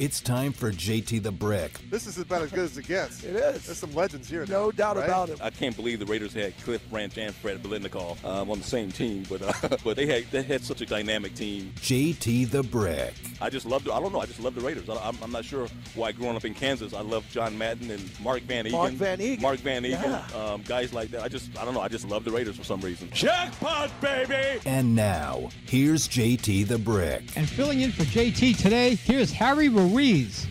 It's time for JT the Brick. This is about as good as it gets. It is. There's some legends here. No now, doubt right? about it. I can't believe the Raiders had Cliff Branch and Fred Biletnikoff um, on the same team, but uh, but they had they had such a dynamic team. JT the Brick. I just loved. I don't know. I just love the Raiders. I, am I'm not sure why. Growing up in Kansas, I love John Madden and Mark van Eeghen. Mark van Eeghen. Mark van Eeghen. Yeah. Um, guys like that. I just I don't know. I just love the Raiders for some reason. Jackpot, baby! And now, here's JT the Brick. And filling in for JT today, here's Harry Ruiz.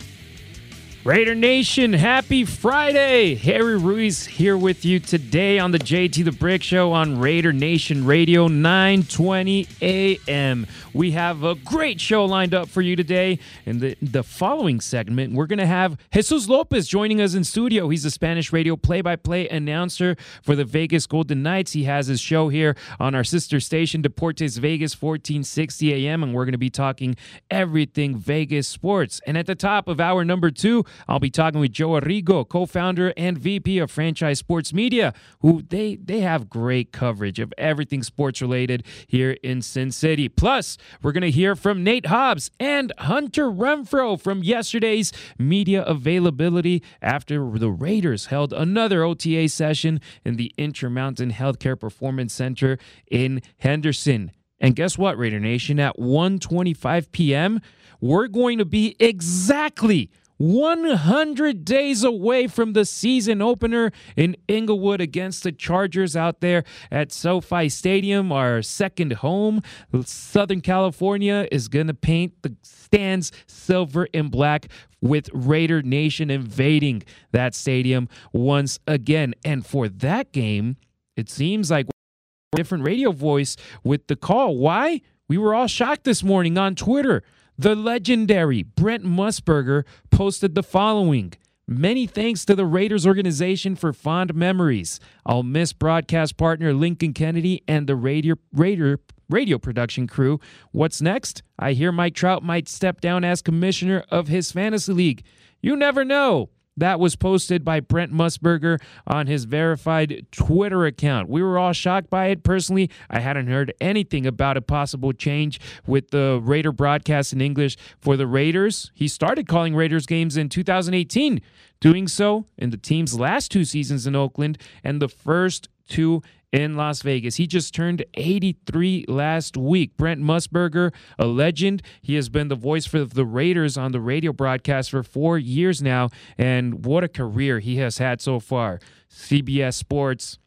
Raider Nation, happy Friday! Harry Ruiz here with you today on the JT the Brick Show on Raider Nation Radio, 920 a.m. We have a great show lined up for you today. In the, the following segment, we're going to have Jesus Lopez joining us in studio. He's a Spanish radio play-by-play announcer for the Vegas Golden Knights. He has his show here on our sister station, Deportes Vegas, 1460 a.m., and we're going to be talking everything Vegas sports. And at the top of hour number two, I'll be talking with Joe Arrigo, co-founder and VP of Franchise Sports Media, who they they have great coverage of everything sports related here in Sin City. Plus, we're to hear from Nate Hobbs and Hunter Renfrow from yesterday's media availability after the Raiders held another OTA session in the Intermountain Healthcare Performance Center in Henderson. And guess what, Raider Nation? At 1:25 p.m., we're going to be exactly 100 days away from the season opener in Inglewood against the Chargers out there at SoFi Stadium, our second home. Southern California is going to paint the stands silver and black with Raider Nation invading that stadium once again. And for that game, it seems like a different radio voice with the call. Why? We were all shocked this morning on Twitter. The legendary Brent Musburger posted the following. Many thanks to the Raiders organization for fond memories. I'll miss broadcast partner Lincoln Kennedy and the radio, Raider radio production crew. What's next? I hear Mike Trout might step down as commissioner of his fantasy league. You never know. That was posted by Brent Musburger on his verified Twitter account. We were all shocked by it. Personally, I hadn't heard anything about a possible change with the Raider broadcast in English for the Raiders. He started calling Raiders games in 2018, doing so in the team's last two seasons in Oakland and the first two in Las Vegas. He just turned 83 last week. Brent Musburger, a legend. He has been the voice for the Raiders on the radio broadcast for four years now. And what a career he has had so far. CBS Sports,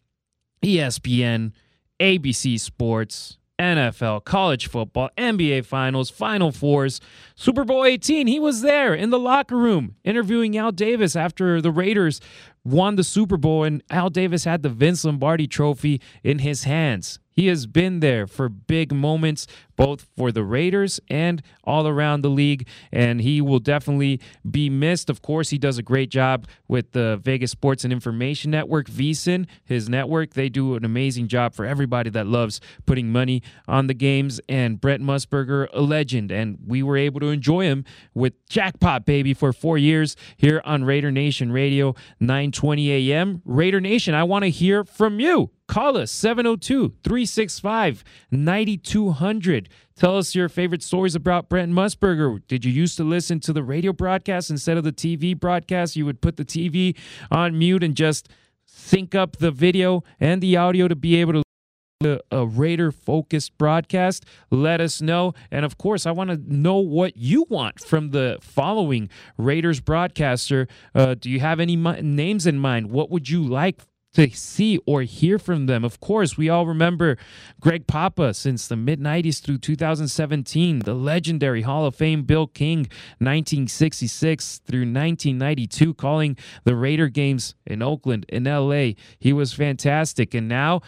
ESPN, ABC Sports. NFL, college football, NBA finals, Final Fours, Super Bowl 18. He was there in the locker room interviewing Al Davis after the Raiders won the Super Bowl, and Al Davis had the Vince Lombardi trophy in his hands. He has been there for big moments, both for the Raiders and all around the league, and he will definitely be missed. Of course, he does a great job with the Vegas Sports and Information Network, VSIN, his network. They do an amazing job for everybody that loves putting money on the games. And Brent Musburger, a legend, and we were able to enjoy him with Jackpot Baby for four years here on Raider Nation Radio, 920 a.m. Raider Nation, I want to hear from you. Call us 702 365 9200. Tell us your favorite stories about Brent Musburger. Did you used to listen to the radio broadcast instead of the TV broadcast? You would put the TV on mute and just sync up the video and the audio to be able to a Raider focused broadcast, let us know. And of course, I want to know what you want from the following Raiders broadcaster. Uh, do you have any mi- names in mind? What would you like to see or hear from them. Of course, we all remember Greg Papa since the mid 90s through 2017, the legendary Hall of Fame Bill King, 1966 through 1992, calling the Raider games in Oakland, in LA. He was fantastic. And now,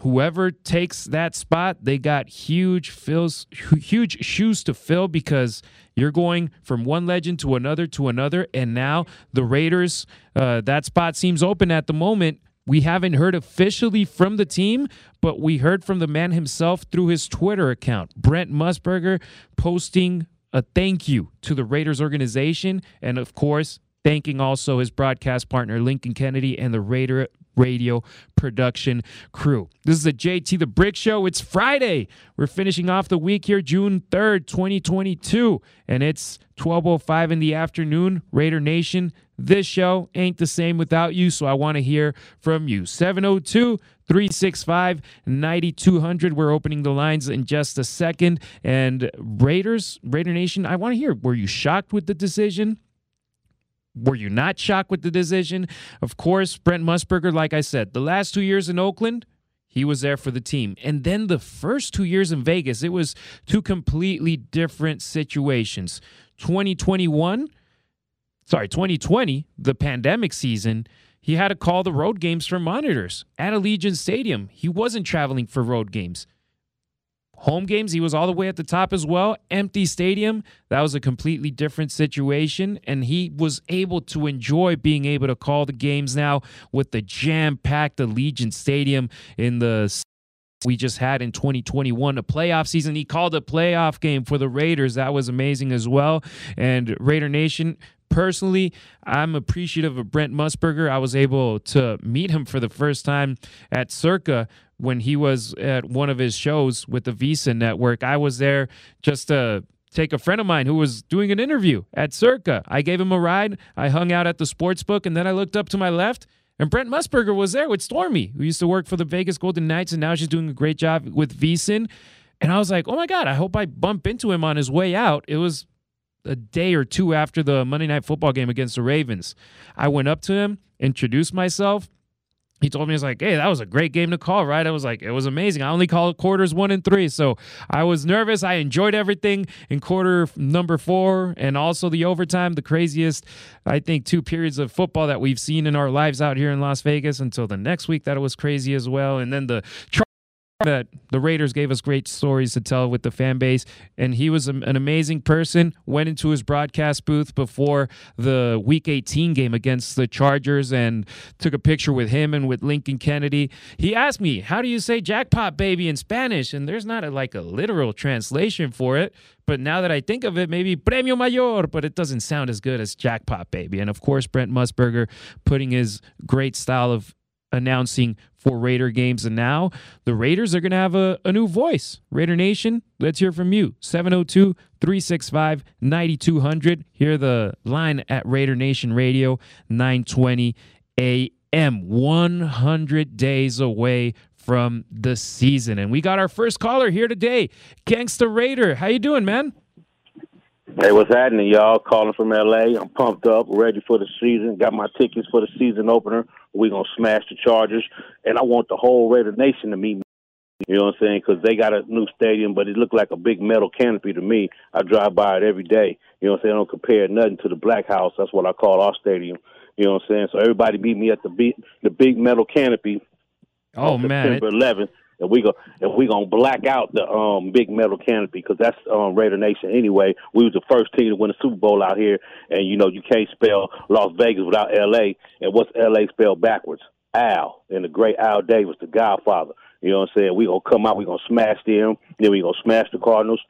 whoever takes that spot, they got huge fills, huge shoes to fill because you're going from one legend to another to another, and now the Raiders, uh, that spot seems open at the moment. We haven't heard officially from the team, but we heard from the man himself through his Twitter account, Brent Musburger, posting a thank you to the Raiders organization, and of course, thanking also his broadcast partner Lincoln Kennedy and the Raider radio production crew. This is the JT the Brick Show. It's Friday. We're finishing off the week here, June 3rd, 2022, and it's 12:05 in the afternoon. Raider Nation, this show ain't the same without you, so I want to hear from you. 702 365 9200. We're opening the lines in just a second. And Raiders, Raider Nation, I want to hear were you shocked with the decision? Were you not shocked with the decision? Of course, Brent Musburger, like I said, the last two years in Oakland, he was there for the team. And then the first two years in Vegas, it was two completely different situations. 2021, sorry, 2020, the pandemic season, he had to call the road games for monitors at Allegiant Stadium. He wasn't traveling for road games. Home games, he was all the way at the top as well. Empty stadium, that was a completely different situation. And he was able to enjoy being able to call the games now with the jam packed Allegiant Stadium in the we just had in 2021 a playoff season. He called a playoff game for the raiders. That was amazing as well. And raider nation personally i'm appreciative of brent musburger. I was able to meet him for the first time at circa when he was at one of his shows with the VSiN network. I was there just to take a friend of mine who was doing an interview at circa. I gave him a ride. I hung out at the sports book and then i looked up to my left and Brent Musburger was there with Stormy, who used to work for the Vegas Golden Knights, and now she's doing a great job with VSiN. And I was like, oh my God, I hope I bump into him on his way out. It was a day or two after the Monday Night Football game against the Ravens. I went up to him, introduced myself. He told me, he's like, hey, that was a great game to call, right? I was like, it was amazing. I only called quarters one and three. So I was nervous. I enjoyed everything in quarter number four and also the overtime, the craziest, I think, two periods of football that we've seen in our lives out here in Las Vegas until the next week that it was crazy as well. And then the that the Raiders gave us great stories to tell with the fan base, and he was an amazing person. Went into his broadcast booth before the Week 18 game against the Chargers and took a picture with him and with Lincoln Kennedy. He asked me, "How do you say jackpot baby in Spanish?" And there's not a, like a literal translation for it, but now that I think of it, maybe premio mayor, but it doesn't sound as good as jackpot baby. And of course, Brent Musburger putting his great style of announcing for Raider games. And now the Raiders are going to have a, a new voice. Raider Nation, let's hear from you. 702 365 9200. Hear the line at Raider Nation Radio, 920 a.m. 100 days away from the season. And we got our first caller here today. Gangsta Raider. How you doing, man? Hey, what's happening, y'all? Calling from LA. I'm pumped up, ready for the season. Got my tickets for the season opener. We're gonna smash the Chargers, and I want the whole Raider Nation to meet me. You know what I'm saying? Because they got a new stadium, but it looked like a big metal canopy to me. I drive by it every day. You know what I'm saying? I don't compare nothing to the Black House. That's what I call our stadium. You know what I'm saying? So everybody meet me at the big, the big metal canopy. Oh man, September 11th, and we go and we gonna black out the um big metal canopy because that's um Raider Nation anyway. We was the first team to win a Super Bowl out here, and you know you can't spell Las Vegas without L.A. And what's L.A. spelled backwards? Al, and the great Al Davis, the Godfather. You know what I'm saying? We gonna come out, we gonna smash them, then we gonna smash the Cardinals.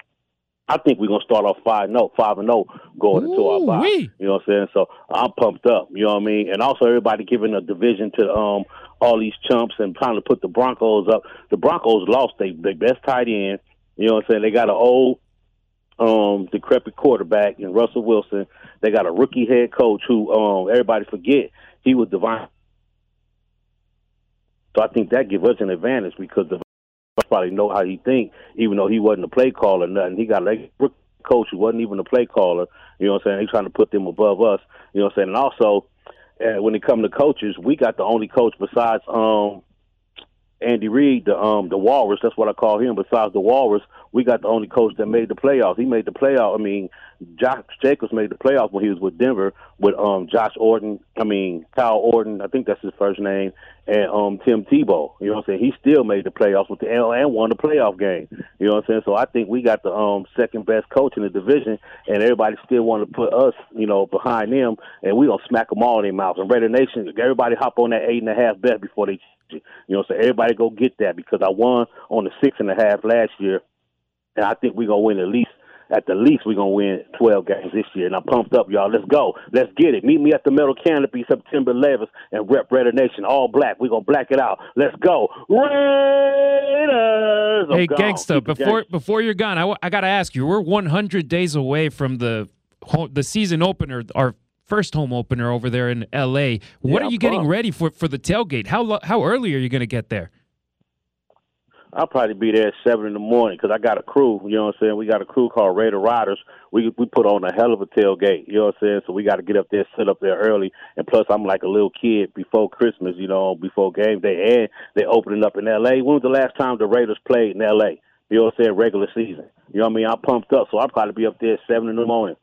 I think we're gonna start off five no five and zero going into our bye. You know what I'm saying? So I'm pumped up. You know what I mean? And also everybody giving a division to um all these chumps and trying to put the Broncos up. The Broncos lost their their best tight end. You know what I'm saying? They got an old um decrepit quarterback in Russell Wilson. They got a rookie head coach who um everybody forget he was divine. So I think that give us an advantage because the probably know how he think, even though he wasn't a play caller or nothing. He got a rookie coach who wasn't even a play caller. You know what I'm saying? They trying to put them above us. You know what I'm saying? And also, uh, when it come to coaches, we got the only coach besides um Andy Reid, the um the Walrus. That's what I call him. Besides the Walrus, we got the only coach that made the playoffs. He made the playoff. I mean, Josh Jacobs made the playoffs when he was with Denver with um Josh Orton. I mean, Kyle Orton. I think that's his first name, and um Tim Tebow. You know what I'm saying? He still made the playoffs with the and, and won the playoff game. You know what I'm saying? So I think we got the um second best coach in the division, and everybody still want to put us, you know, behind them, and we gonna smack them all in their mouths. And Raider Nation, everybody hop on that eight and a half bet before they you know, so everybody go get that because I won on the six and a half last year, and I think we're gonna win at least at the least we're gonna win 12 games this year. And I'm pumped up, y'all. Let's go. Let's get it. Meet me at the Metal Canopy September 11th and rep Raider Nation all black. We're gonna black it out. Let's go, Raiders. I'm Hey, gone. gangsta, before gangsta. before you're gone, I, w- I got to ask you. We're 100 days away from the the season opener, our first home opener over there in L.A. What Yeah, are you getting ready for for the tailgate? How how early are you going to get there? I'll probably be there at seven in the morning because I got a crew. You know what I'm saying? We got a crew called Raider Riders. We we put on a hell of a tailgate. You know what I'm saying? So we got to get up there, sit up there early. And plus, I'm like a little kid before Christmas. You know, before game day, and they're opening up in L.A. When was the last time the Raiders played in L.A.? You know what I'm saying? Regular season. You know what I mean? I'm pumped up, so I'll probably be up there at seven in the morning,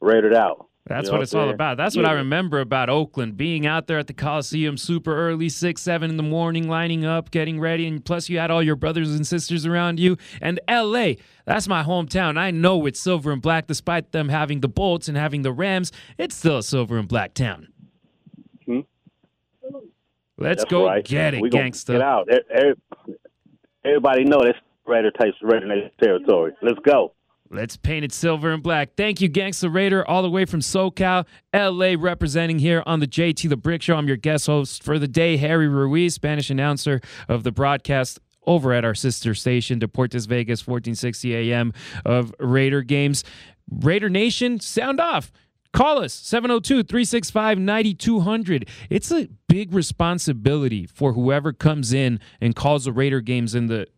raided out. That's You know what it's all about. That's what I remember about Oakland being out there at the Coliseum super early, six, seven in the morning, lining up, getting ready, and plus you had all your brothers and sisters around you. And L.A. That's my hometown. I know it's silver and black, despite them having the Bolts and having the Rams. It's still a silver and black town. Hmm? Let's That's go right. get it, gangsta. Get out. Everybody know that's Raider type Raider territory. Let's go. Let's paint it silver and black. Thank you, Gangsta Raider, all the way from SoCal, LA, representing here on the JT The Brick Show. I'm your guest host for the day, Harry Ruiz, Spanish announcer of the broadcast over at our sister station, Deportes Vegas, 1460 AM of Raider games. Raider Nation, sound off. Call us 702 365 9200. It's a big responsibility for whoever comes in and calls the Raider games in the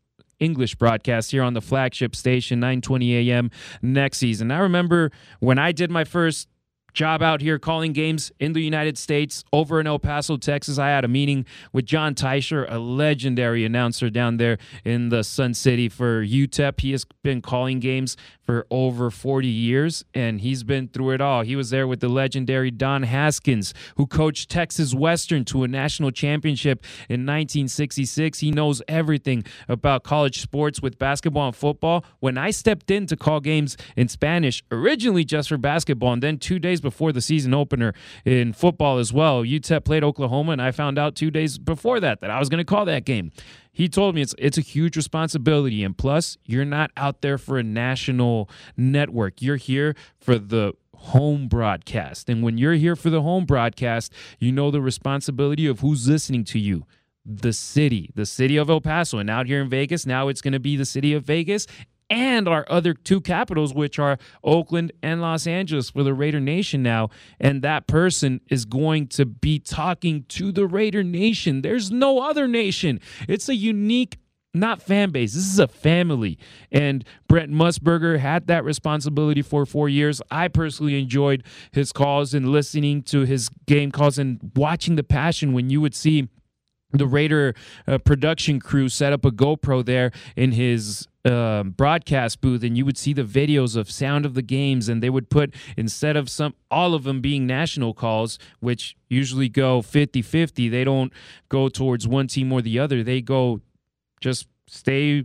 English broadcast here on the flagship station, 9:20 a.m. next season. I remember when I did my first job out here calling games in the United States over in El Paso, Texas. I had a meeting with Jon Teicher, a legendary announcer down there in the Sun City for UTEP. He has been calling games for over 40 years and he's been through it all. He was there with the legendary Don Haskins, who coached Texas Western to a national championship in 1966. He knows everything about college sports with basketball and football. When I stepped in to call games in Spanish, originally just for basketball, and then two days before the season opener in football as well, UTEP played Oklahoma, and I found out two days before that that I was going to call that game. He told me it's it's a huge responsibility, and plus, you're not out there for a national network. You're here for the home broadcast. And when you're here for the home broadcast, you know the responsibility of who's listening to you. The city, the city of El Paso. And out here in Vegas, now it's going to be the city of Vegas and our other two capitals, which are Oakland and Los Angeles for the Raider Nation now. And that person is going to be talking to the Raider Nation. There's no other nation. It's a unique not fan base. This is a family. And Brent Musburger had that responsibility for four years. I personally enjoyed his calls and listening to his game calls and watching the passion when you would see the Raider uh, production crew set up a GoPro there in his um, broadcast booth, and you would see the videos of sound of the games, and they would put instead of some all of them being national calls, which usually go 50-50, they don't go towards one team or the other. They go just stay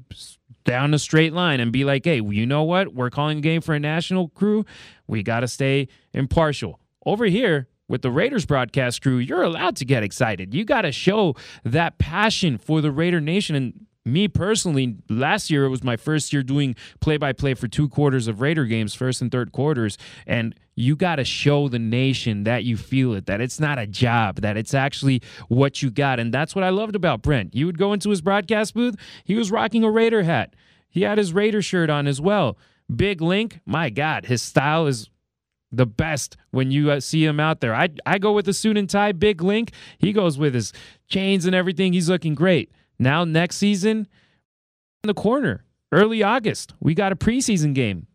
down a straight line and be like, hey, you know what? We're calling a game for a national crew. We got to stay impartial. Over here, with the Raiders broadcast crew, you're allowed to get excited. You got to show that passion for the Raider Nation. And me personally, last year it was my first year doing play by play for two quarters of Raider games, first and third quarters. And you got to show the nation that you feel it, that it's not a job, that it's actually what you got. And that's what I loved about Brent. You would go into his broadcast booth, he was rocking a Raider hat, he had his Raider shirt on as well. Big Link, my God, his style is the best when you uh, see him out there. I I go with the suit and tie, big link. He goes with his chains and everything. He's looking great. Now next season, in the corner, early August, we got a preseason game.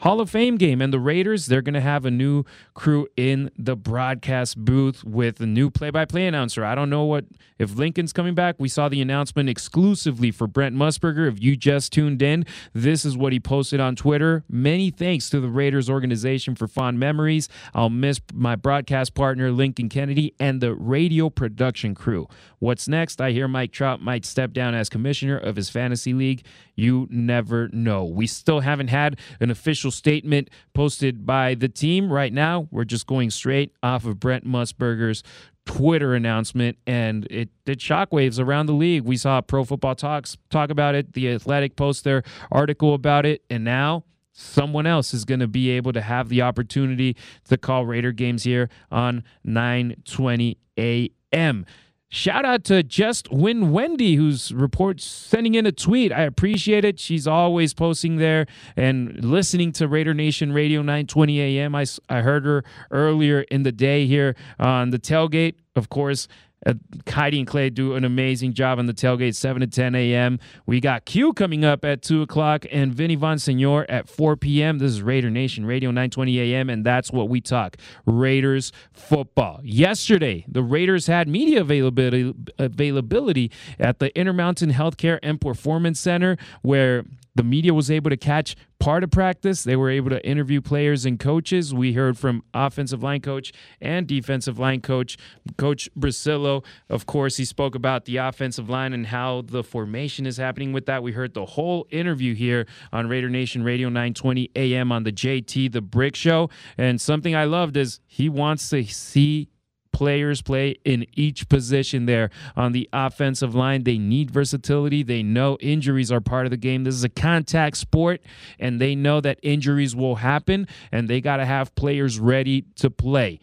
Hall of Fame game. And the Raiders, they're going to have a new crew in the broadcast booth with a new play by play announcer. I don't know what, if Lincoln's coming back. We saw the announcement exclusively for Brent Musburger. If you just tuned in, this is what he posted on Twitter. Many thanks to the Raiders organization for fond memories. I'll miss my broadcast partner, Lincoln Kennedy, and the radio production crew. What's next? I hear Mike Trout might step down as commissioner of his fantasy league. You never know. We still haven't had an official statement posted by the team right now. We're just going straight off of Brent Musburger's Twitter announcement, and it did shockwaves around the league. We saw Pro Football Talks talk about it. The Athletic post their article about it, and now someone else is going to be able to have the opportunity to call Raider games here on 920 a.m. Shout out to Just Win Wendy, who's reports sending in a tweet. I appreciate it. She's always posting there and listening to Raider Nation Radio 920 AM. I, I heard her earlier in the day here on the tailgate. Of course, uh, Heidi and Clay do an amazing job on the tailgate, 7 to 10 a.m. We got Q coming up at 2 o'clock and Vinny Von Senor at 4 p.m. This is Raider Nation Radio 920 a.m., and that's what we talk Raiders football. Yesterday, the Raiders had media availability, availability at the Intermountain Healthcare and Performance Center, where the media was able to catch part of practice. They were able to interview players and coaches. We heard from offensive line coach and defensive line coach, Coach Bricillo. Of course, he spoke about the offensive line and how the formation is happening with that. We heard the whole interview here on Raider Nation Radio 920 AM on the JT The Brick Show. And something I loved is he wants to see players play in each position there on the offensive line. They need versatility. They know injuries are part of the game. This is a contact sport, and they know that injuries will happen, and they got to have players ready to play.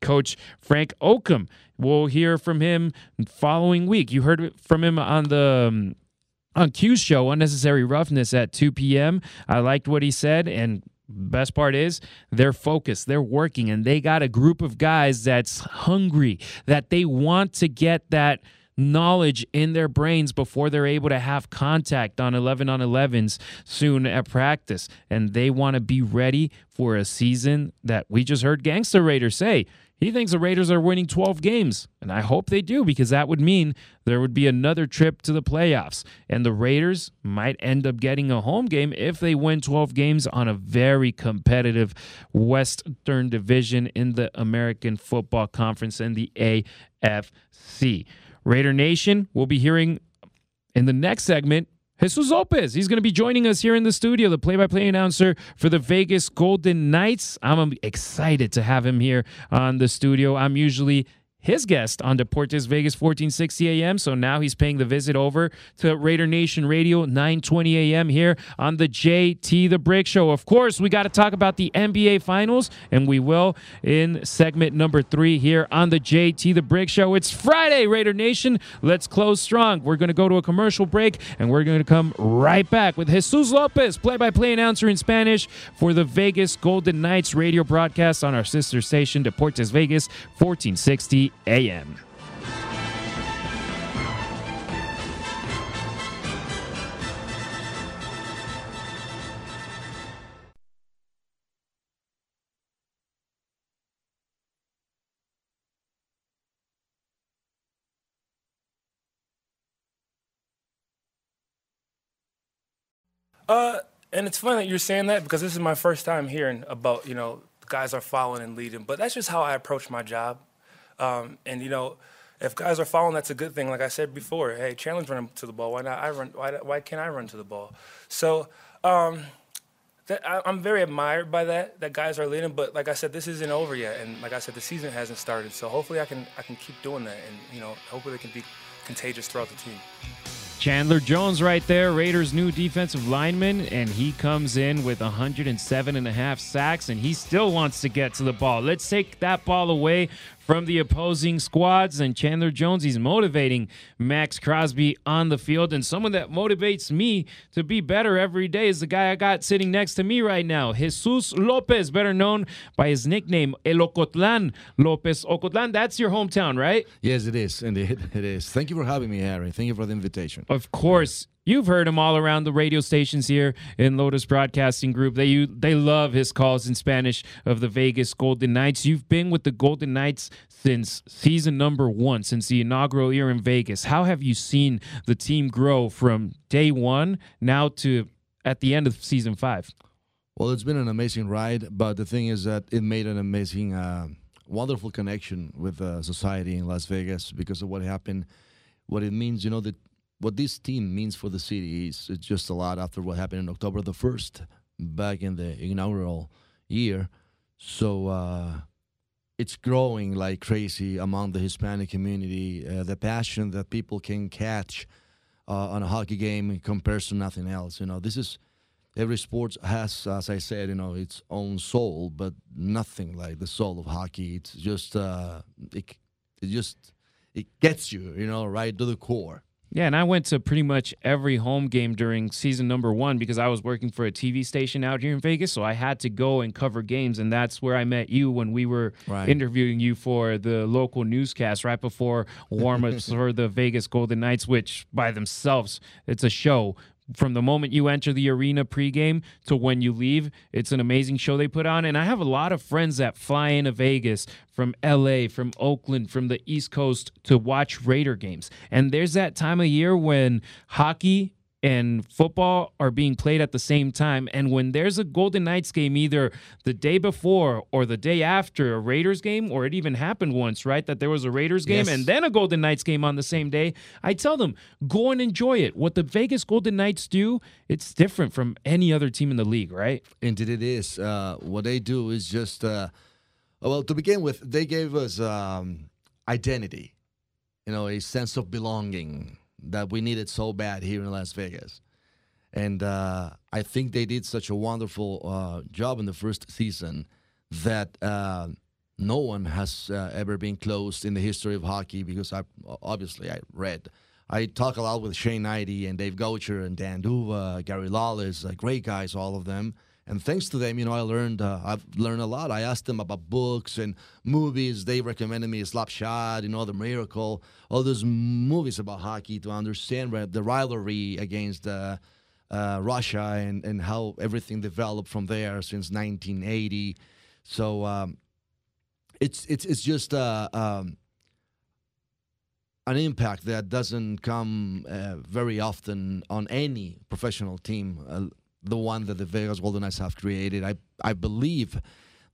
Coach Frank Okam, we'll hear from him following week. You heard from him on the. Um, on Q's show, Unnecessary Roughness at 2 p.m. I liked what he said, and Best part is they're focused, they're working, and they got a group of guys that's hungry, that they want to get that knowledge in their brains before they're able to have contact on 11 on 11s soon at practice. And they want to be ready for a season that we just heard Gangster Raiders say he thinks the Raiders are winning 12 games, and I hope they do because that would mean there would be another trip to the playoffs. And the Raiders might end up getting a home game if they win 12 games on a very competitive Western Division in the American Football Conference and the AFC. Raider Nation, we'll be hearing in the next segment Jesus Lopez. He's going to be joining us here in the studio, the play by play announcer for the Vegas Golden Knights. I'm excited to have him here on the studio. I'm usually his guest on Deportes Vegas 1460 AM. So now he's paying the visit over to Raider Nation Radio 920 AM here on the JT the Brick Show. Of course, we got to talk about the NBA Finals, and we will in segment number three here on the JT the Brick Show. It's Friday, Raider Nation. Let's close strong. We're going to go to a commercial break, and we're going to come right back with Jesus Lopez, play-by-play announcer in Spanish for the Vegas Golden Knights radio broadcast on our sister station, Deportes Vegas 1460 a.m. Uh, and it's funny that you're saying that because this is my first time hearing about you know guys are following and leading, but that's just how I approach my job. Um, and you know, if guys are following, that's a good thing. Like I said before, hey, Chandler's running to the ball. Why not I run? Why, why can't I run to the ball? So um, that, I, am very admired by that. That guys are leading, but like I said, this isn't over yet. And like I said, the season hasn't started. So hopefully, I can I can keep doing that, and you know, hopefully, it can be contagious throughout the team. Chandler Jones right there, Raiders' new defensive lineman, and he comes in with 107 and a half sacks, and he still wants to get to the ball. Let's take that ball away from the opposing squads. And Chandler Jones, he's motivating Maxx Crosby on the field. And someone that motivates me to be better every day is the guy I got sitting next to me right now, Jesus Lopez, better known by his nickname, El Ocotlan Lopez. Ocotlan, that's your hometown, right? Yes, it is. Indeed, it is. Thank you for having me, Harry. Thank you for the invitation. Of course. You've heard him all around the radio stations here in Lotus Broadcasting Group. They you, they love his calls in Spanish of the Vegas Golden Knights. You've been with the Golden Knights since season number one, since the inaugural year in Vegas. How have you seen the team grow from day one now to at the end of season five? Well, it's been an amazing ride, but the thing is that it made an amazing, uh, wonderful connection with uh, society in Las Vegas because of what happened. What it means, you know, that what this team means for the city is just a lot after what happened in October the 1st, back in the inaugural year. So uh, it's growing like crazy among the Hispanic community. Uh, the passion that people can catch uh, on a hockey game compares to nothing else. You know, this is every sport has, as I said, you know, its own soul, but nothing like the soul of hockey. It's just, uh, it, it just, it gets you, you know, right to the core. Yeah, and I went to pretty much every home game during season number one because I was working for a TV station out here in Vegas. So I had to go and cover games. And that's where I met you when we were Right. interviewing you for the local newscast right before warm ups for the Vegas Golden Knights, which by themselves, it's a show. From the moment you enter the arena pregame to when you leave, it's an amazing show they put on. And I have a lot of friends that fly into Vegas from LA, from Oakland, from the East Coast to watch Raider games. And there's that time of year when hockey and football are being played at the same time. And when there's a Golden Knights game, either the day before or the day after a Raiders game, or it even happened once, right? That there was a Raiders game Yes. and then a Golden Knights game on the same day. I tell them, go and enjoy it. What the Vegas Golden Knights do, it's different from any other team in the league, right? Indeed, it is. Uh, what they do is just, uh, well, to begin with, they gave us um, identity, you know, a sense of belonging that we needed so bad here in Las Vegas. And uh, I think they did such a wonderful uh, job in the first season that uh, no one has uh, ever been closed in the history of hockey because I obviously I read. I talk a lot with Shane Hnidy and Dave Goucher and Dan D'Uva, Gary Lawless, uh, great guys, all of them. And thanks to them, you know, I learned uh, I've learned a lot. I asked them about books and movies. They recommended me Slapshot, you know, The Miracle, all those movies about hockey to understand the rivalry against uh, uh, Russia and, and how everything developed from there since 1980. So um, it's it's it's just uh, um, an impact that doesn't come uh, very often on any professional team. The one that the Vegas Golden Knights have created, I I believe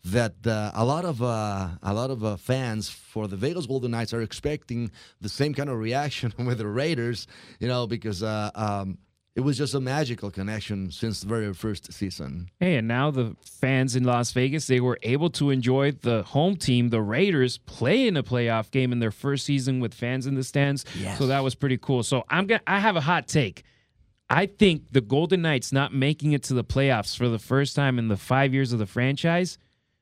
that uh, a lot of uh, a lot of uh, fans for the Vegas Golden Knights are expecting the same kind of reaction with the Raiders, you know, because uh, um, it was just a magical connection since the very first season. Hey, and now the fans in Las Vegas, they were able to enjoy the home team, the Raiders, play in a playoff game in their first season with fans in the stands. Yes. So that was pretty cool. So I'm gonna I have a hot take. I think the Golden Knights not making it to the playoffs for the first time in the five years of the franchise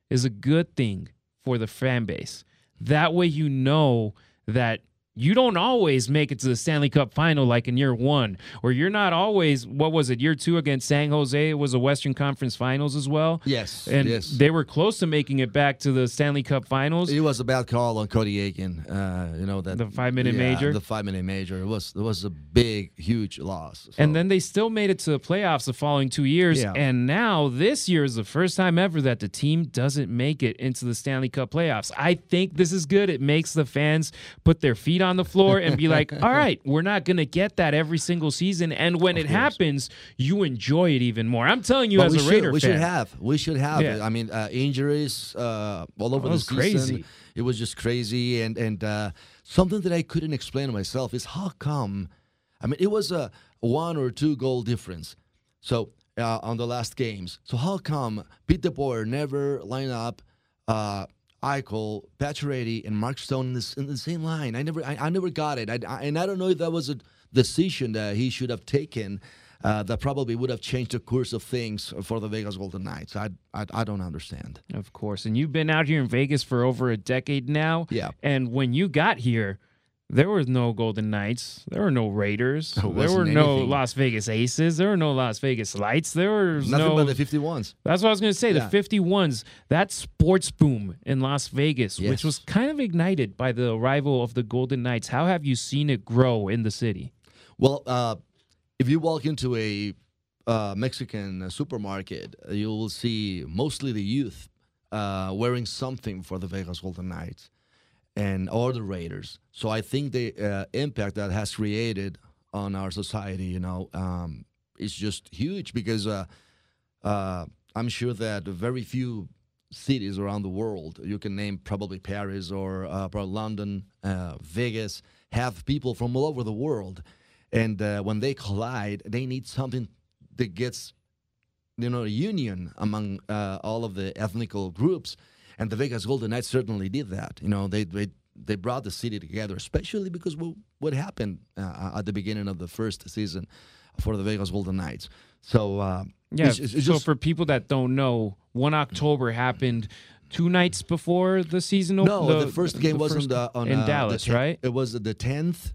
is a good thing for the fan base. That way you know that you don't always make it to the Stanley Cup final like in year one, or you're not always, what was it, year two against San Jose? It was a Western Conference finals as well. Yes, And yes. they were close to making it back to the Stanley Cup finals. It was a bad call on Cody Eakin. Uh, you know that The five-minute yeah, major? The five minute major. It was it was a big, huge loss. And then they still made it to the playoffs the following two years. Yeah. And now this year is the first time ever that the team doesn't make it into the Stanley Cup playoffs. I think this is good. It makes the fans put their feet on the floor and be like, all right, we're not going to get that every single season. And when it happens, you enjoy it even more. I'm telling you, But as a should, Raider we fan. should have. We should have. Yeah. I mean, uh, injuries uh, all over That the was season. crazy. It was just crazy, and and uh, something that I couldn't explain to myself is how come. I mean, it was a one or two goal difference. So uh, on the last games, so how come Pete DeBoer never line up? Uh, Eichel, Pacioretty, and Mark Stone in, this, in the same line. I never, I, I never got it, I, I, and I don't know if that was a decision that he should have taken uh, that probably would have changed the course of things for the Vegas Golden Knights. I, I, I don't understand. Of course. And you've been out here in Vegas for over a decade now. Yeah. And when you got here, there was no Golden Knights. There were no Raiders. There There, were no anything. Las Vegas Aces. There were no Las Vegas Lights. There was Nothing no. but the 51s. That's what I was going to say. Yeah. The 51s, that sports boom in Las Vegas, which was kind of ignited by the arrival of the Golden Knights. How have you seen it grow in the city? Well, uh, if you walk into a uh, Mexican supermarket, you will see mostly the youth uh, wearing something for the Vegas Golden Knights and or the Raiders. So I think the uh, impact that has created on our society, you know, um, is just huge because uh, uh, I'm sure that very few cities around the world, you can name probably Paris or uh, probably London, uh, Vegas, have people from all over the world. And uh, when they collide, they need something that gets, you know, a union among all of the ethnical groups. And the Vegas Golden Knights certainly did that. You know, they they, they brought the city together, especially because what, what happened uh, at the beginning of the first season for the Vegas Golden Knights. So uh, Yeah. It's- it's- it's so just- for people that don't know, one October happened two nights before the season. No, the, first game was first- on the on in uh, Dallas, 10th right? It was the tenth.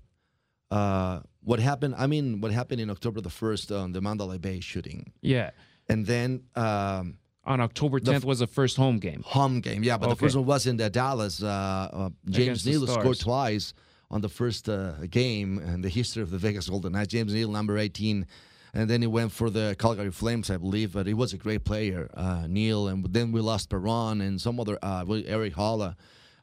Uh, what happened? I mean, what happened in October the first on the Mandalay Bay shooting, Yeah. and then um, On October 10th was the first home game. home game. Yeah, but the first one was in the Dallas. Uh, uh, James Neal scored twice on the first uh, game in the history of the Vegas Golden Knights. James Neal, number 18. And then he went for the Calgary Flames, I believe. But he was a great player, uh, Neal. And then we lost Perron and some other, uh, Erik Haula.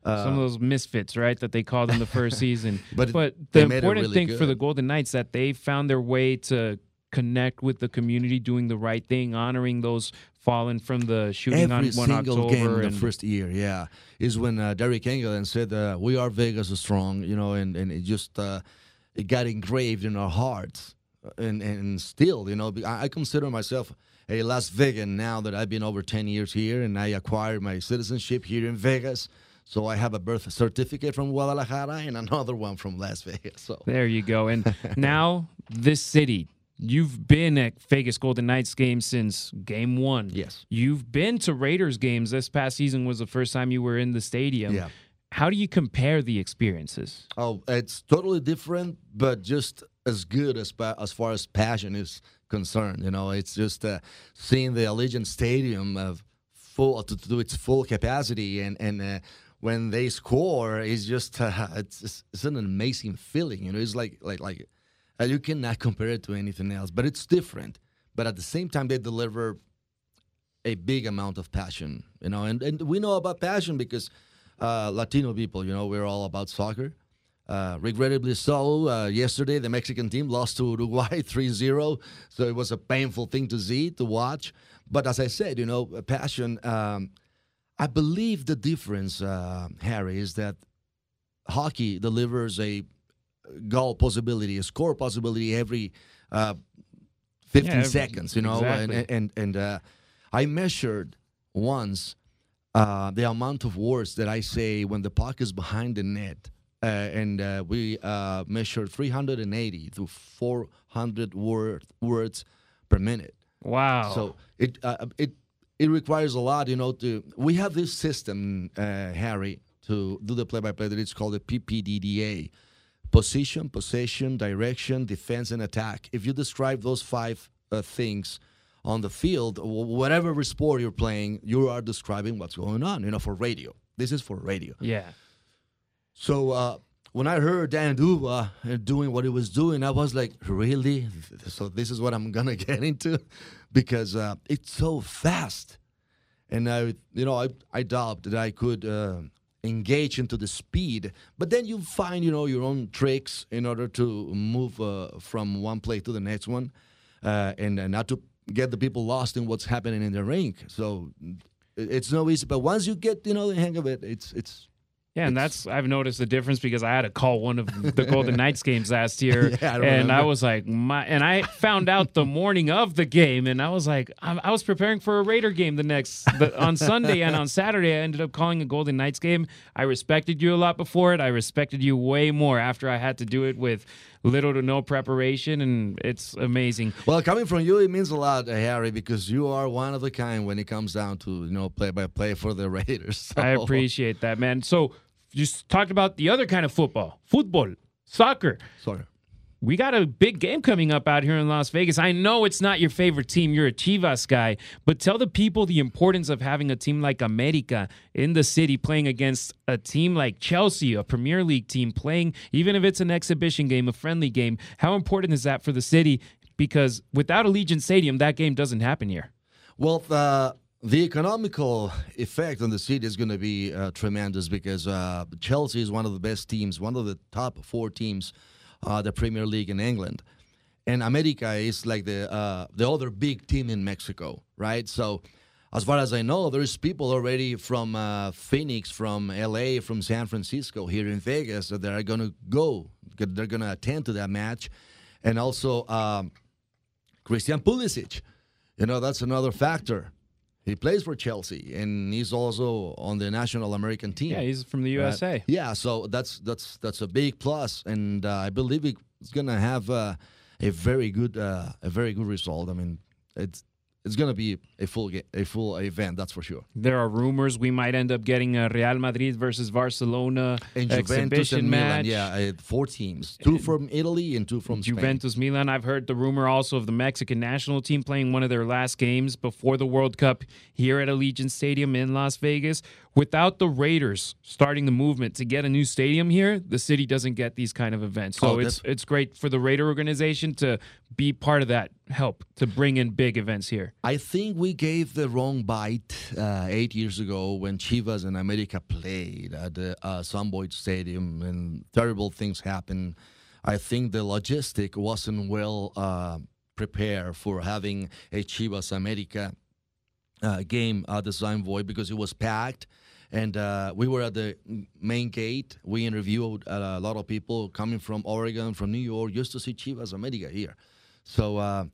Uh, Some of those misfits, right, that they called in the first season. But but the important really thing for the. Golden Knights that they found their way to connect with the community, doing the right thing, honoring those fallen from the shooting Every on one single October. game in the first year, yeah, is when uh, Deryk Engelland said, uh, "We are Vegas strong," you know, and and it just uh, it got engraved in our hearts, and and still, you know, I, I consider myself a Las Vegan now that I've been over ten years here, and I acquired my citizenship here in Vegas. So I have a birth certificate from Guadalajara and another one from Las Vegas. So There you go. And now this city, you've been at Vegas Golden Knights games since game one. Yes. You've been to Raiders games. This past season was the first time you were in the stadium. Yeah. How do you compare the experiences? Oh, it's totally different, but just as good as as far as passion is concerned. You know, it's just uh, seeing the Allegiant Stadium of full to, to its full capacity, and and uh, when they score, it's just uh, it's just- it's an amazing feeling. You know, it's like like like uh, you cannot compare it to anything else, but it's different. But at the same time, they deliver a big amount of passion, you know, and, and we know about passion because uh, Latino people, you know, we're all about soccer. Uh, regrettably so, uh, yesterday the Mexican team lost to Uruguay 3 0. So it was a painful thing to see, to watch. But as I said, you know, passion, um, I believe the difference, uh, Harry, is that hockey delivers a goal possibility, a score possibility every uh, 15 Yeah, every- seconds, you know, exactly. and and and uh, I measured once uh, the amount of words that I say when the puck is behind the net, uh, and uh, we uh, measured 380 to 400 word, words per minute. Wow. So it uh, it it requires a lot, you know. To we have this system, uh, Harry, to do the play-by-play that it's called the PPDDA: position, possession, direction, defense, and attack. If you describe those five uh, things on the field, whatever sport you're playing, you are describing what's going on. You know, for radio. This is for radio. yeah. So uh, when I heard Dan D'Uva uh, doing what he was doing, I was like, really? So this is what I'm gonna get into, because uh, it's so fast, and I, you know, I I doubt that I could uh, engage into the speed. But then you find, you know, your own tricks in order to move uh, from one play to the next one, uh, and uh, not to get the people lost in what's happening in the rink. So it's no easy. But once you get, you know, the hang of it, it's it's Yeah, and that's I've noticed the difference because I had to call one of the Golden Knights games last year, Yeah, I and I was like, my, and I found out the morning of the game, and I was like, I, I was preparing for a Raider game the next the, on Sunday and on Saturday. I ended up calling a Golden Knights game. I respected you a lot before it. I respected you way more after I had to do it with little to no preparation, and it's amazing. Well, coming from you, it means a lot, uh, Harry, because you are one of a kind when it comes down to you know play by play for the Raiders. I appreciate that, man. So you talked about the other kind of football, football, soccer. Sorry. We got a big game coming up out here in Las Vegas. I know it's not your favorite team. You're a Chivas guy, but tell the people the importance of having a team like America in the city playing against a team like Chelsea, a Premier League team playing, even if it's an exhibition game, a friendly game. How important is that for the city? Because without Allegiant Stadium, that game doesn't happen here. Well, the the economical effect on the city is going to be uh, tremendous because uh, Chelsea is one of the best teams, one of the top four teams, uh, the Premier League in England, and America is like the uh, the other big team in Mexico, right? So. As far as I know, there's people already from uh, Phoenix, from LA, from San Francisco, here in Vegas that are going to go. They're going to attend to that match, and also um, Christian Pulisic. You know, that's another factor. He plays for Chelsea, and he's also on the national American team. Yeah, he's from the Right? USA. Yeah, so that's that's that's a big plus, and uh, I believe he's gonna have uh, a very good uh, a very good result. I mean, it's it's gonna be a full ga- a full event. That's for sure. There are rumors we might end up getting a Real Madrid versus Barcelona And Juventus exhibition and match. Milan, yeah, uh, four teams, two from Italy and two from Spain. Juventus Milan. I've heard the rumor also of the Mexican national team playing one of their last games before the World Cup here at Allegiant Stadium in Las Vegas. Without the Raiders starting the movement to get a new stadium here, the city doesn't get these kind of events. So Oh, it's it's great for the Raider organization to be part of that help to bring in big events here. I think we gave the wrong bite uh, eight years ago when Chivas and America played at the uh, Sam Boyd Stadium and terrible things happened. I think the logistic wasn't well uh, prepared for having a Chivas America uh, game at the Sam Boyd because it was packed. And uh, we were at the main gate. We interviewed a lot of people coming from Oregon, from New York, just to see Chivas America here. So, uh,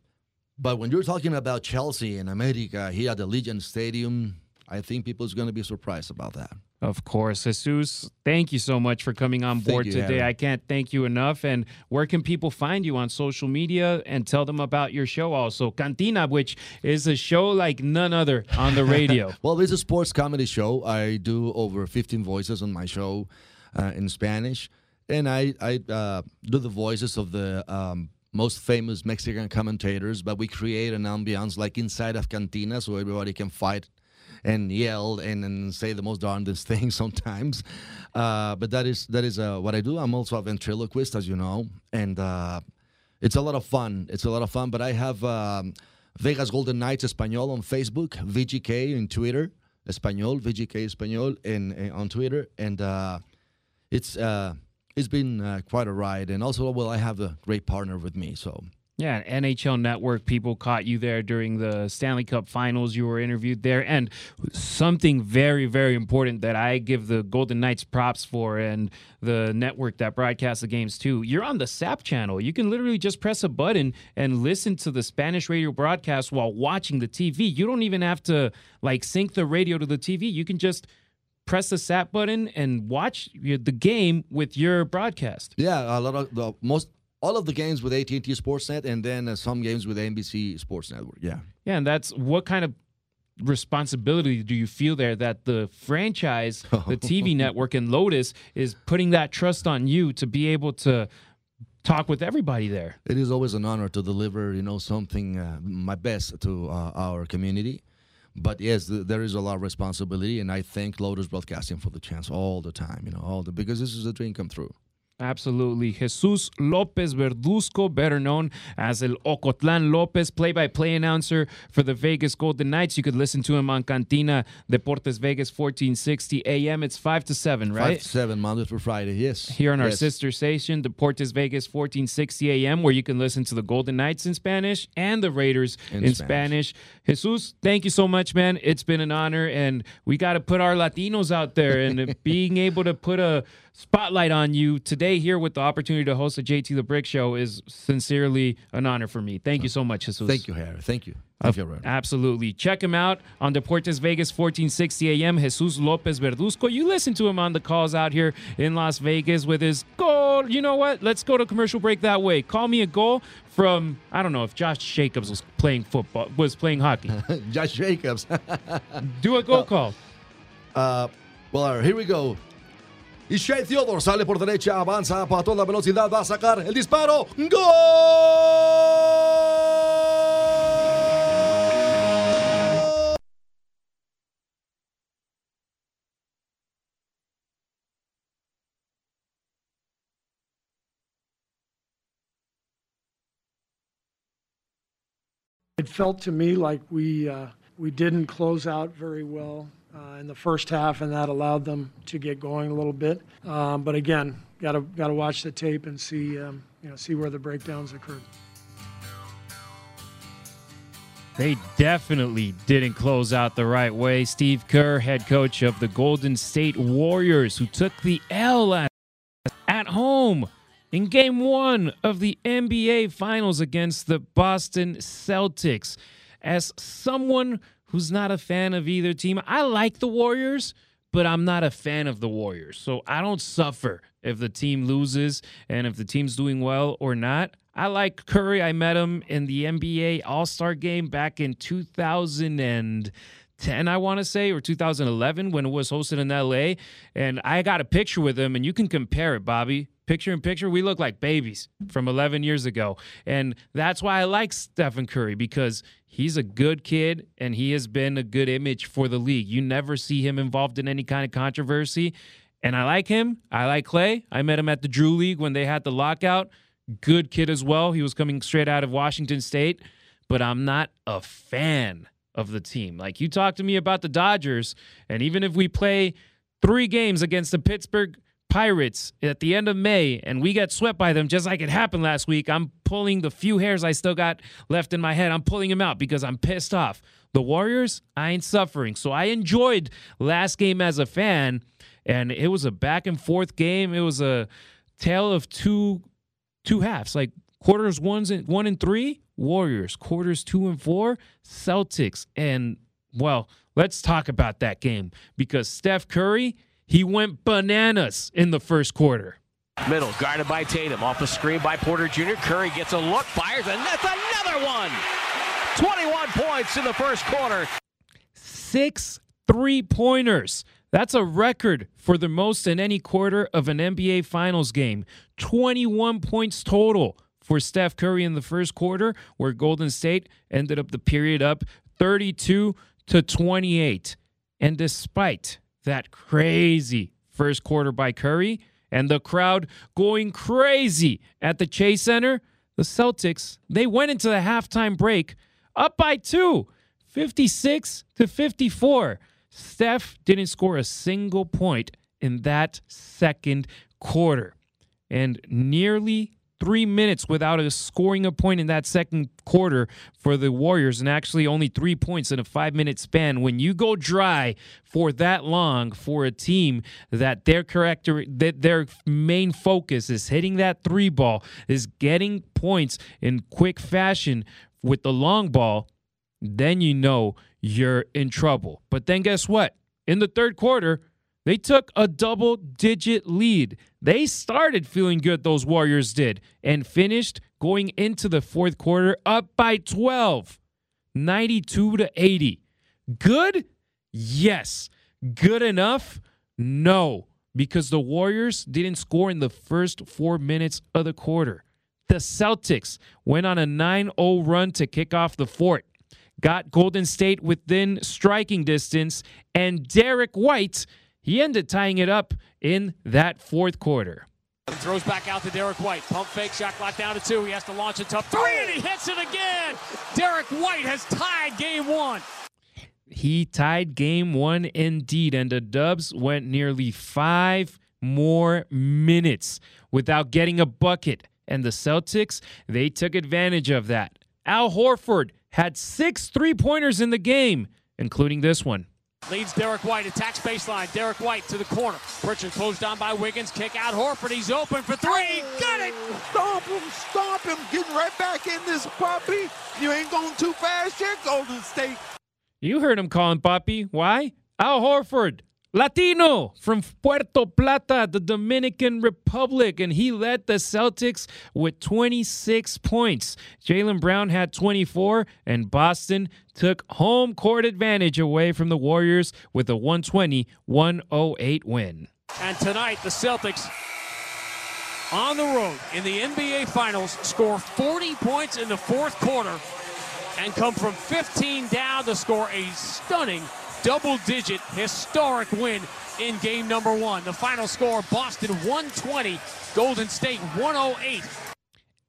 but when you're talking about Chelsea and America here at the Allegiant Stadium, I think people's going to be surprised about that. Of course. Jesus, thank you so much for coming on board you, today. Harry. I can't thank you enough. And where can people find you on social media and tell them about your show also? Cantina, which is a show like none other on the radio. Well, it's a sports comedy show. I do over 15 voices on my show uh, in Spanish, and I I uh, do the voices of the um, most famous Mexican commentators. But we create an ambiance like inside of Cantina, so everybody can fight and yell and, and say the most darndest things sometimes. Uh, but that is that is uh, what I do. I'm also a ventriloquist, as you know, and uh, it's a lot of fun. It's a lot of fun. But I have um, Vegas Golden Knights Espanol on Facebook, VGK in Twitter, Espanol, VGK Espanol in, in on Twitter, and uh, it's uh, it's been uh, quite a ride. And also, well, I have a great partner with me, so Yeah, NHL Network people caught you there during the Stanley Cup Finals. You were interviewed there, and something very, very important that I give the Golden Knights props for, and the network that broadcasts the games too. You're on the SAP channel. You can literally just press a button and listen to the Spanish radio broadcast while watching the TV. You don't even have to like sync the radio to the TV. You can just press the SAP button and watch the game with your broadcast. yeah, a lot of the most all of the games with AT&T Sportsnet, and then uh, some games with NBC Sports Network. Yeah. Yeah, and that's what kind of responsibility do you feel there that the franchise, the TV network, and Lotus is putting that trust on you to be able to talk with everybody there? It is always an honor to deliver, you know, something uh, my best to uh, our community. But yes, th- there is a lot of responsibility, and I thank Lotus Broadcasting for the chance all the time, you know, all the because this is a dream come true. Absolutely. Jesus Lopez Verduzco, better known as El Ocotlan Lopez, play by play announcer for the Vegas Golden Knights. You could listen to him on Cantina Deportes Vegas 1460 AM. It's 5 to 7, right? Five to seven Monday through Friday. Yes. here on our Yes. sister station, Deportes Vegas 1460 AM, where you can listen to the Golden Knights in Spanish and the Raiders in, In Spanish. Jesus, thank you so much, man. It's been an honor, and we got to put our Latinos out there, and being able to put a spotlight on you today here with the opportunity to host the JT the Brick Show is sincerely an honor for me. Thank you so much, Jesus. Thank you, Harry. Thank you. Thank you, Aaron. Absolutely. Check him out on Deportes Vegas 1460 AM. Jesus Lopez Verduzco. You listen to him on the calls out here in Las Vegas with his goal. You know what? Let's go to commercial break that way. Call me a goal from I don't know if Josh Jacobs was playing football, was playing hockey. Josh Jacobs. Do a goal call. Uh, well, all right, here we go. Y Theodore sale por derecha, avanza para toda velocidad, va a sacar el disparo. ¡Gol! It felt to me like we, uh, we didn't close out very well uh, in the first half, and that allowed them to get going a little bit. Um, But again, got to, got to watch the tape and see, um, you know, see where the breakdowns occurred. They definitely didn't close out the right way. Steve Kerr, head coach of the Golden State Warriors, who took the L last at home in game one of the NBA Finals against the Boston Celtics. As someone who's not a fan of either team, I like the Warriors, but I'm not a fan of the Warriors. So I don't suffer if the team loses and if the team's doing well or not. I like Curry. I met him in the NBA All Star game back in 2010, I want to say, or 2011 when it was hosted in LA. And I got a picture with him, and you can compare it, Bobby. Picture in picture, we look like babies from 11 years ago. And that's why I like Stephen Curry because he's a good kid and he has been a good image for the league. You never see him involved in any kind of controversy. And I like him. I like Clay. I met him at the Drew League when they had the lockout. Good kid as well. He was coming straight out of Washington State, but I'm not a fan of the team. Like you talk to me about the Dodgers, and even if we play three games against the Pittsburgh Pirates at the end of May and we get swept by them just like it happened last week, I'm pulling the few hairs I still got left in my head. I'm pulling them out because I'm pissed off. The Warriors, I ain't suffering. So I enjoyed last game as a fan, and it was a back and forth game. It was a tale of two two halves, like quarters ones and one and three, Warriors, quarters two and four, Celtics. And well, let's talk about that game because Steph Curry he went bananas in the first quarter. Middle, guarded by Tatum. Off a screen by Porter Jr. Curry gets a look, fires, and that's another one. 21 points in the first quarter. Six three pointers. That's a record for the most in any quarter of an NBA Finals game. 21 points total for Steph Curry in the first quarter, where Golden State ended up the period up 32 to 28. And despite that crazy first quarter by Curry and the crowd going crazy at the Chase Center, the Celtics, they went into the halftime break up by 2, 56 to 54. Steph didn't score a single point in that second quarter. And nearly three minutes without a scoring a point in that second quarter for the Warriors, and actually only three points in a five minute span. When you go dry for that long for a team that their character that their main focus is hitting that three ball, is getting points in quick fashion with the long ball, then you know you're in trouble. But then guess what? In the third quarter, they took a double digit lead. They started feeling good, those Warriors did, and finished going into the fourth quarter up by 12, 92 to 80. Good? Yes. Good enough? No, because the Warriors didn't score in the first four minutes of the quarter. The Celtics went on a 9 0 run to kick off the fourth, got Golden State within striking distance, and Derek White he ended tying it up in that fourth quarter. He throws back out to Derek White. Pump fake shot clock down to two. He has to launch a tough three, and he hits it again. Derek White has tied game one. He tied game one indeed, and the Dubs went nearly five more minutes without getting a bucket. And the Celtics, they took advantage of that. Al Horford had six three pointers in the game, including this one. Leads Derek White, attacks baseline. Derek White to the corner. Pritchard closed down by Wiggins. Kick out Horford. He's open for three. Got it. Stomp him, stomp him. Getting right back in this puppy. You ain't going too fast yet, Golden State. You heard him calling Puppy. Why? Al Horford. Latino from Puerto Plata, the Dominican Republic, and he led the Celtics with 26 points. Jaylen Brown had 24, and Boston took home court advantage away from the Warriors with a 120 108 win. And tonight, the Celtics on the road in the NBA Finals score 40 points in the fourth quarter and come from 15 down to score a stunning double digit historic win in game number one. The final score Boston 120, Golden State 108.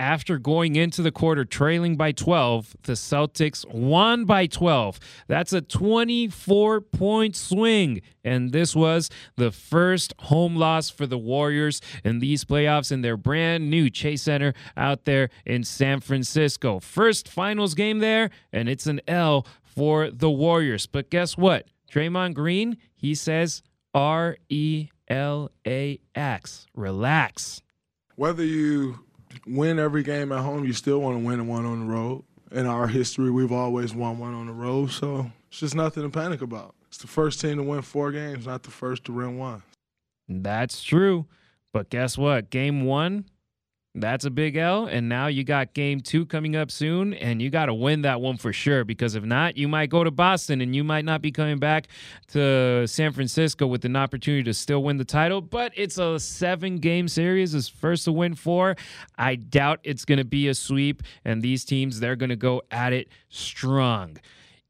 After going into the quarter trailing by 12, the Celtics won by 12. That's a 24 point swing. And this was the first home loss for the Warriors in these playoffs in their brand new Chase Center out there in San Francisco. First finals game there, and it's an L for the Warriors. But guess what? Draymond Green, he says R E L A X. Relax. Whether you win every game at home, you still want to win one on the road. In our history, we've always won one on the road, so it's just nothing to panic about. It's the first team to win four games, not the first to win one. That's true. But guess what? Game one, That's a big L. And now you got game two coming up soon, and you got to win that one for sure. Because if not, you might go to Boston and you might not be coming back to San Francisco with an opportunity to still win the title. But it's a seven game series. It's first to win four. I doubt it's going to be a sweep. And these teams, they're going to go at it strong.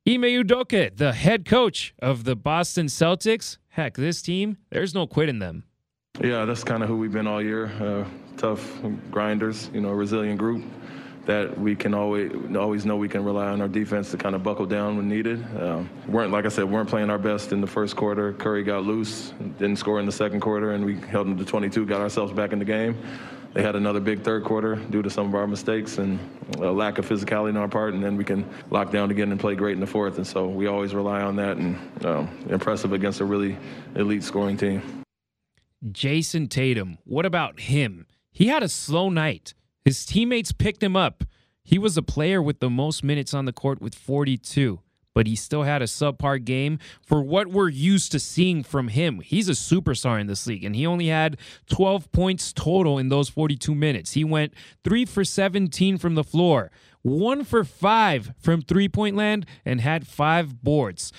Ime Udoka, the head coach of the Boston Celtics. Heck, this team, there's no quitting them. Yeah, that's kind of who we've been all year. Uh, tough grinders, you know, resilient group that we can always always know we can rely on our defense to kind of buckle down when needed. Uh, weren't like I said, weren't playing our best in the first quarter. Curry got loose, didn't score in the second quarter, and we held them to 22, got ourselves back in the game. They had another big third quarter due to some of our mistakes and a lack of physicality on our part, and then we can lock down again and play great in the fourth. And so we always rely on that, and um, impressive against a really elite scoring team. Jayson Tatum, what about him? He had a slow night. His teammates picked him up. He was a player with the most minutes on the court with 42, but he still had a subpar game for what we're used to seeing from him. He's a superstar in this league, and he only had 12 points total in those 42 minutes. He went 3 for 17 from the floor, 1 for 5 from three point land, and had 5 boards.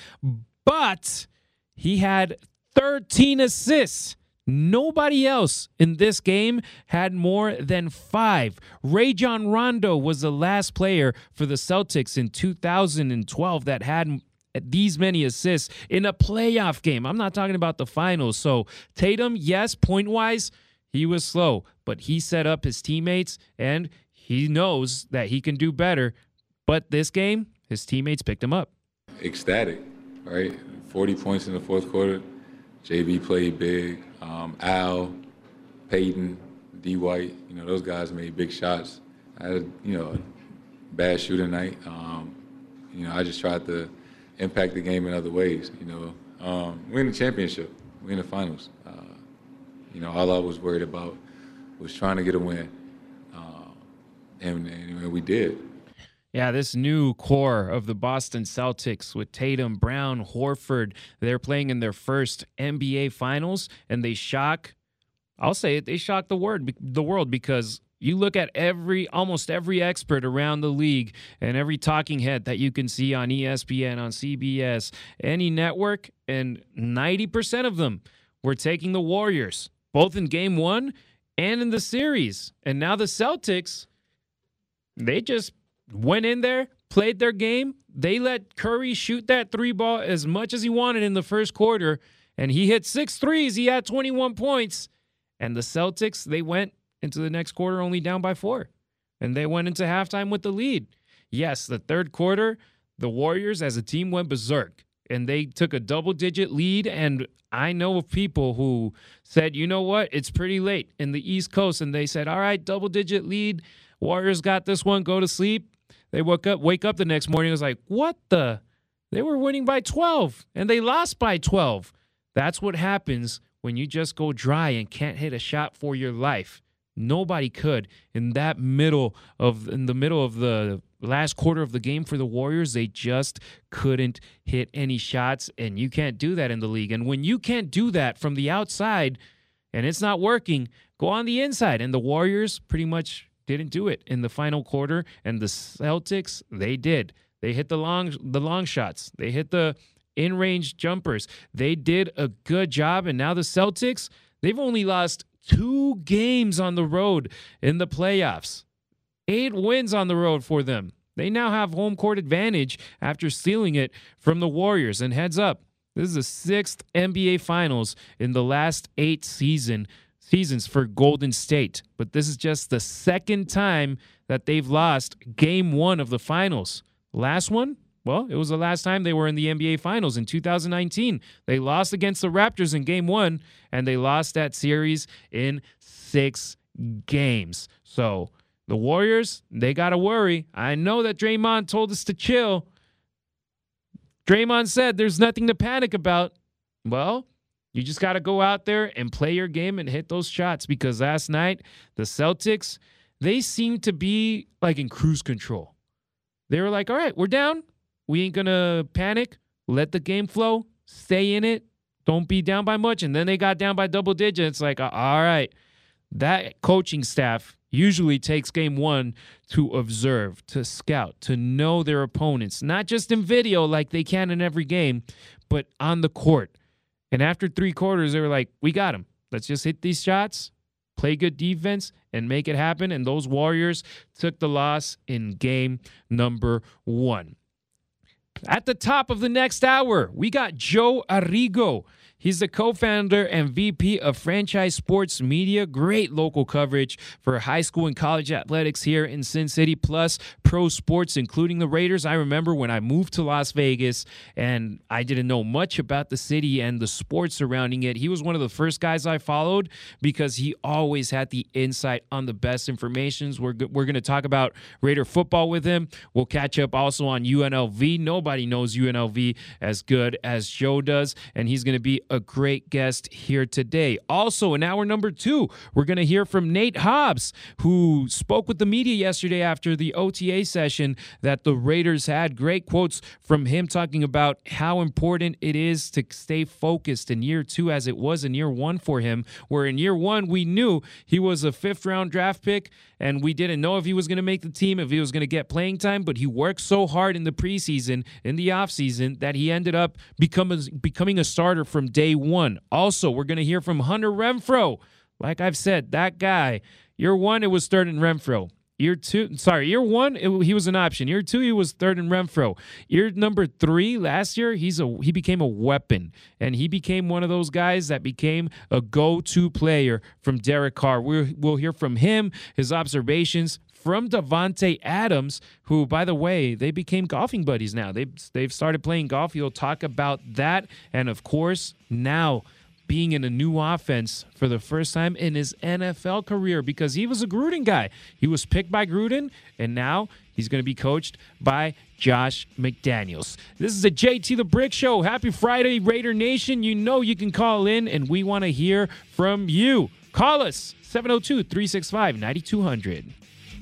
But he had 13 assists. Nobody else in this game had more than five. Rajon Rondo was the last player for the Celtics in 2012 that had these many assists in a playoff game. I'm not talking about the finals. So Tatum, yes, point wise, he was slow, but he set up his teammates and he knows that he can do better. But this game, his teammates picked him up. Ecstatic, right? 40 points in the fourth quarter. JB played big. Um, Al, Payton, D. White, you know, those guys made big shots. I had, you know, a bad shooting night. Um, you know, I just tried to impact the game in other ways. You know, um, we in the championship, we in the finals. Uh, you know, all I was worried about was trying to get a win, uh, and, and we did. Yeah, this new core of the Boston Celtics with Tatum, Brown, Horford, they're playing in their first NBA finals and they shock I'll say it, they shock the word the world because you look at every almost every expert around the league and every talking head that you can see on ESPN, on CBS, any network and 90% of them were taking the Warriors both in game 1 and in the series. And now the Celtics they just went in there, played their game. They let Curry shoot that three ball as much as he wanted in the first quarter, and he hit six threes. He had 21 points. And the Celtics, they went into the next quarter only down by four. And they went into halftime with the lead. Yes, the third quarter, the Warriors as a team went berserk and they took a double digit lead. And I know of people who said, you know what, it's pretty late in the East Coast. And they said, all right, double digit lead. Warriors got this one, go to sleep. They woke up, wake up the next morning. It was like, what the? They were winning by 12 and they lost by 12. That's what happens when you just go dry and can't hit a shot for your life. Nobody could in that middle of in the middle of the last quarter of the game for the Warriors. They just couldn't hit any shots, and you can't do that in the league. And when you can't do that from the outside, and it's not working, go on the inside. And the Warriors pretty much didn't do it in the final quarter, and the Celtics they did. They hit the long the long shots. They hit the in range jumpers. They did a good job, and now the Celtics they've only lost two games on the road in the playoffs. Eight wins on the road for them. They now have home court advantage after stealing it from the Warriors. And heads up, this is the sixth NBA Finals in the last eight season seasons for Golden State, but this is just the second time that they've lost game one of the finals. Last one, well, it was the last time they were in the NBA Finals in 2019. They lost against the Raptors in game one, and they lost that series in six games. So the Warriors, they got to worry. I know that Draymond told us to chill. Draymond said there's nothing to panic about. Well, you just got to go out there and play your game and hit those shots because last night, the Celtics, they seemed to be like in cruise control. They were like, all right, we're down. We ain't going to panic. Let the game flow. Stay in it. Don't be down by much. And then they got down by double digits. Like, all right, that coaching staff, usually takes game one to observe, to scout, to know their opponents, not just in video like they can in every game, but on the court. And after three quarters, they were like, we got him. Let's just hit these shots, play good defense, and make it happen. And those Warriors took the loss in game number one. At the top of the next hour, we got Joe Arrigo. He's the co founder and VP of Franchise Sports Media. Great local coverage for high school and college athletics here in Sin City, plus pro sports, including the Raiders. I remember when I moved to Las Vegas and I didn't know much about the city and the sports surrounding it. He was one of the first guys I followed because he always had the insight on the best informations. We're, we're going to talk about Raider football with him. We'll catch up also on UNLV. Nobody knows UNLV as good as Joe does, and he's going to be a great guest here today. Also, in hour number two, we're going to hear from Nate Hobbs, who spoke with the media yesterday after the OTA session that the Raiders had. Great quotes from him talking about how important it is to stay focused in year two, as it was in year one for him, where in year one, we knew he was a fifth round draft pick and we didn't know if he was going to make the team, if he was going to get playing time, but he worked so hard in the preseason, in the offseason, that he ended up becoming, becoming a starter from day one. Also, we're going to hear from Hunter Renfrow. Like I've said, that guy, year one, it was third in Renfrow. Year two, sorry, year one, it, he was an option. Year two, he was third in Renfrow. Year number three, last year, he's a he became a weapon, and he became one of those guys that became a go-to player from Derek Carr. We'll, we'll hear from him, his observations from Davante Adams, who, by the way, they became golfing buddies now. They've they've started playing golf. You'll talk about that, and of course, now being in a new offense for the first time in his NFL career because he was a Gruden guy. He was picked by Gruden, and now he's going to be coached by Josh McDaniels. This is the JT the Brick Show. Happy Friday, Raider Nation. You know you can call in, and we want to hear from you. Call us 702 365 9200.